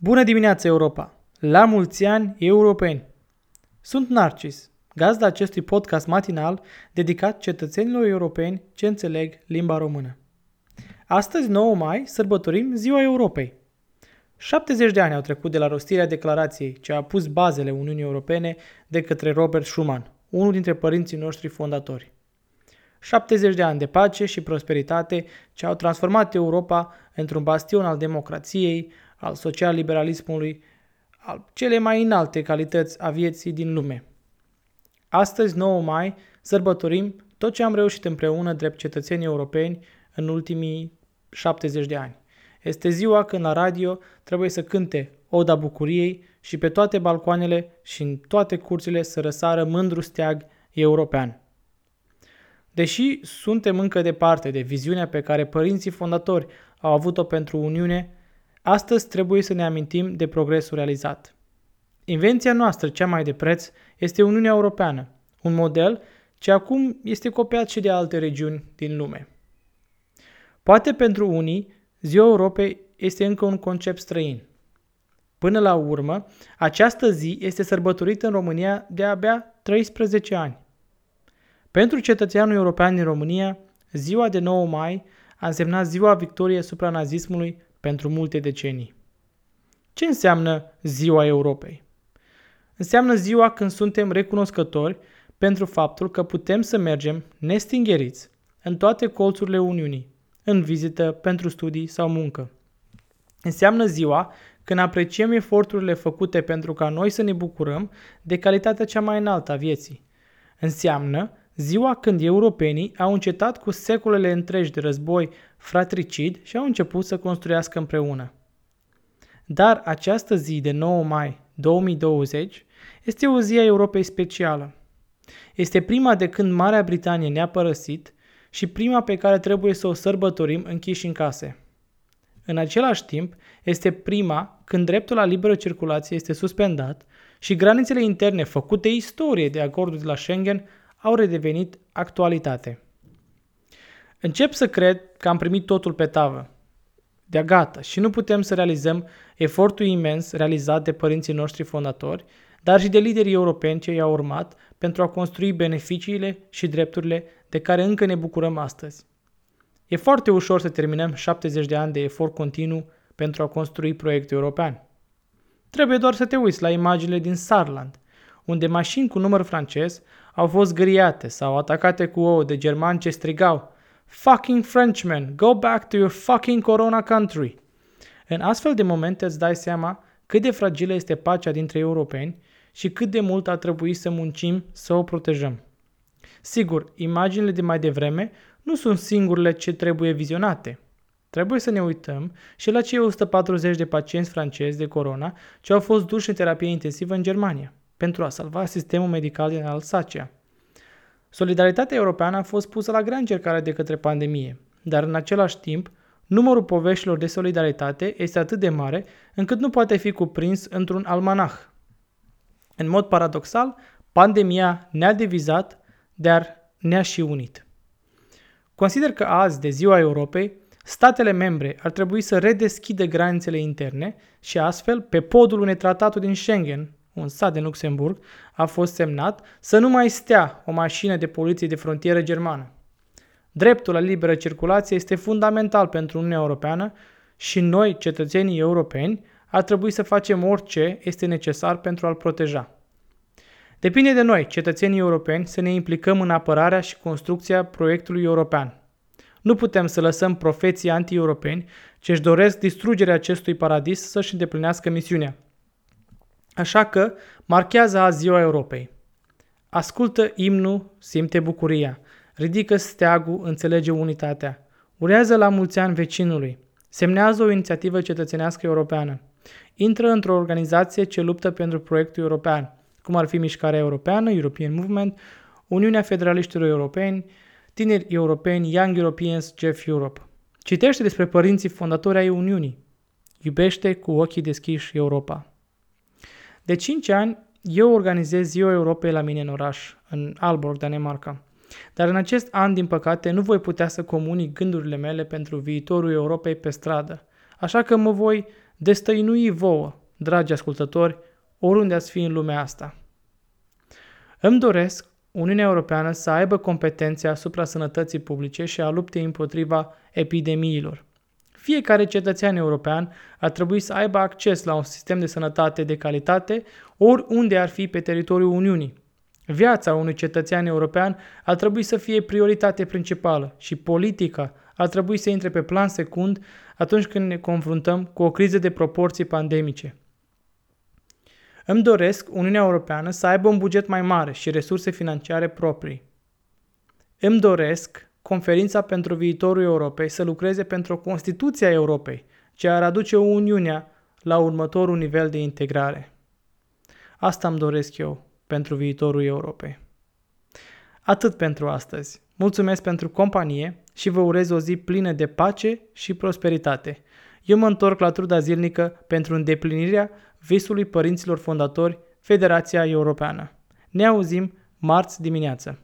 Bună dimineața, Europa! La mulți ani, europeni! Sunt Narcis, gazda acestui podcast matinal dedicat cetățenilor europeni ce înțeleg limba română. Astăzi, 9 mai, sărbătorim Ziua Europei. 70 de ani au trecut de la rostirea declarației ce a pus bazele Uniunii Europene de către Robert Schuman, unul dintre părinții noștri fondatori. 70 de ani de pace și prosperitate ce au transformat Europa într-un bastion al democrației, al social-liberalismului, al cele mai înalte calități a vieții din lume. Astăzi, 9 mai, sărbătorim tot ce am reușit împreună drept cetățenii europeni în ultimii 70 de ani. Este ziua când la radio trebuie să cânte Oda Bucuriei și pe toate balcoanele și în toate curțile să răsară mândru steag european. Deși suntem încă departe de viziunea pe care părinții fondatori au avut-o pentru Uniune, astăzi trebuie să ne amintim de progresul realizat. Invenția noastră cea mai de preț este Uniunea Europeană, un model ce acum este copiat și de alte regiuni din lume. Poate pentru unii, Ziua Europei este încă un concept străin. Până la urmă, această zi este sărbătorită în România de abia 13 ani. Pentru cetățeanul european din România, ziua de 9 mai a însemnat ziua victoriei asupra nazismului pentru multe decenii. Ce înseamnă ziua Europei? Înseamnă ziua când suntem recunoscători pentru faptul că putem să mergem nestingheriți în toate colțurile Uniunii, în vizită, pentru studii sau muncă. Înseamnă ziua când apreciem eforturile făcute pentru ca noi să ne bucurăm de calitatea cea mai înaltă a vieții. Înseamnă ziua când europenii au încetat cu secolele întregi de război fratricid și au început să construiască împreună. Dar această zi de 9 mai 2020 este o zi a Europei specială. Este prima de când Marea Britanie ne-a părăsit și prima pe care trebuie să o sărbătorim închiși în case. În același timp, este prima când dreptul la liberă circulație este suspendat și granițele interne făcute istorie de acordul de la Schengen au redevenit actualitate. Încep să cred că am primit totul pe tavă. De gata și nu putem să realizăm efortul imens realizat de părinții noștri fondatori, dar și de liderii europeni ce i-au urmat pentru a construi beneficiile și drepturile de care încă ne bucurăm astăzi. E foarte ușor să terminăm 70 de ani de efort continuu pentru a construi proiectul european. Trebuie doar să te uiți la imaginile din Sarland, unde mașini cu număr francez au fost găriate sau atacate cu ouă de germani ce strigau Fucking Frenchmen, go back to your fucking corona country! În astfel de momente îți dai seama cât de fragilă este pacea dintre europeni și cât de mult ar trebui să muncim să o protejăm. Sigur, imaginile de mai devreme nu sunt singurele ce trebuie vizionate. Trebuie să ne uităm și la cei 140 de pacienți francezi de corona ce au fost duși în terapie intensivă în Germania pentru a salva sistemul medical din Alsacia. Solidaritatea europeană a fost pusă la grea încercare de către pandemie, dar în același timp, numărul poveștilor de solidaritate este atât de mare încât nu poate fi cuprins într-un almanah. În mod paradoxal, pandemia ne-a divizat, dar ne-a și unit. Consider că azi, de ziua Europei, statele membre ar trebui să redeschidă granițele interne și astfel, pe podul unei trataturi din Schengen, un stat din Luxemburg, a fost semnat să nu mai stea o mașină de poliție de frontieră germană. Dreptul la liberă circulație este fundamental pentru Uniunea Europeană și noi, cetățenii europeni, ar trebui să facem orice este necesar pentru a-l proteja. Depinde de noi, cetățenii europeni, să ne implicăm în apărarea și construcția proiectului european. Nu putem să lăsăm profeții anti-europeni ce își doresc distrugerea acestui paradis să-și îndeplinească misiunea. Așa că marchează azi ziua Europei. Ascultă imnul, simte bucuria. Ridică steagul, înțelege unitatea. Urează la mulți ani vecinului. Semnează o inițiativă cetățenească europeană. Intră într-o organizație ce luptă pentru proiectul european, cum ar fi Mișcarea Europeană, European Movement, Uniunea Federaliștilor Europeni, Tineri Europeni, Young Europeans, Jeff Europe. Citește despre părinții fondatori ai Uniunii. Iubește cu ochii deschiși Europa. De 5 ani, eu organizez Ziua Europei la mine în oraș, în Alborg, Danemarca. Dar în acest an, din păcate, nu voi putea să comunic gândurile mele pentru viitorul Europei pe stradă, așa că mă voi destăinui vouă, dragi ascultători, oriunde ați fi în lumea asta. Îmi doresc Uniunea Europeană să aibă competențe asupra sănătății publice și a luptei împotriva epidemiilor. Fiecare cetățean european ar trebui să aibă acces la un sistem de sănătate de calitate oriunde ar fi pe teritoriul Uniunii. Viața unui cetățean european ar trebui să fie prioritate principală și politica ar trebui să intre pe plan secund atunci când ne confruntăm cu o criză de proporții pandemice. Îmi doresc Uniunea Europeană să aibă un buget mai mare și resurse financiare proprii. Îmi doresc conferința pentru viitorul Europei să lucreze pentru o Constituție a Europei, ce ar aduce Uniunea la următorul nivel de integrare. Asta îmi doresc eu pentru viitorul Europei. Atât pentru astăzi. Mulțumesc pentru companie și vă urez o zi plină de pace și prosperitate. Eu mă întorc la truda zilnică pentru îndeplinirea visului părinților fondatori Federația Europeană. Ne auzim marți dimineață.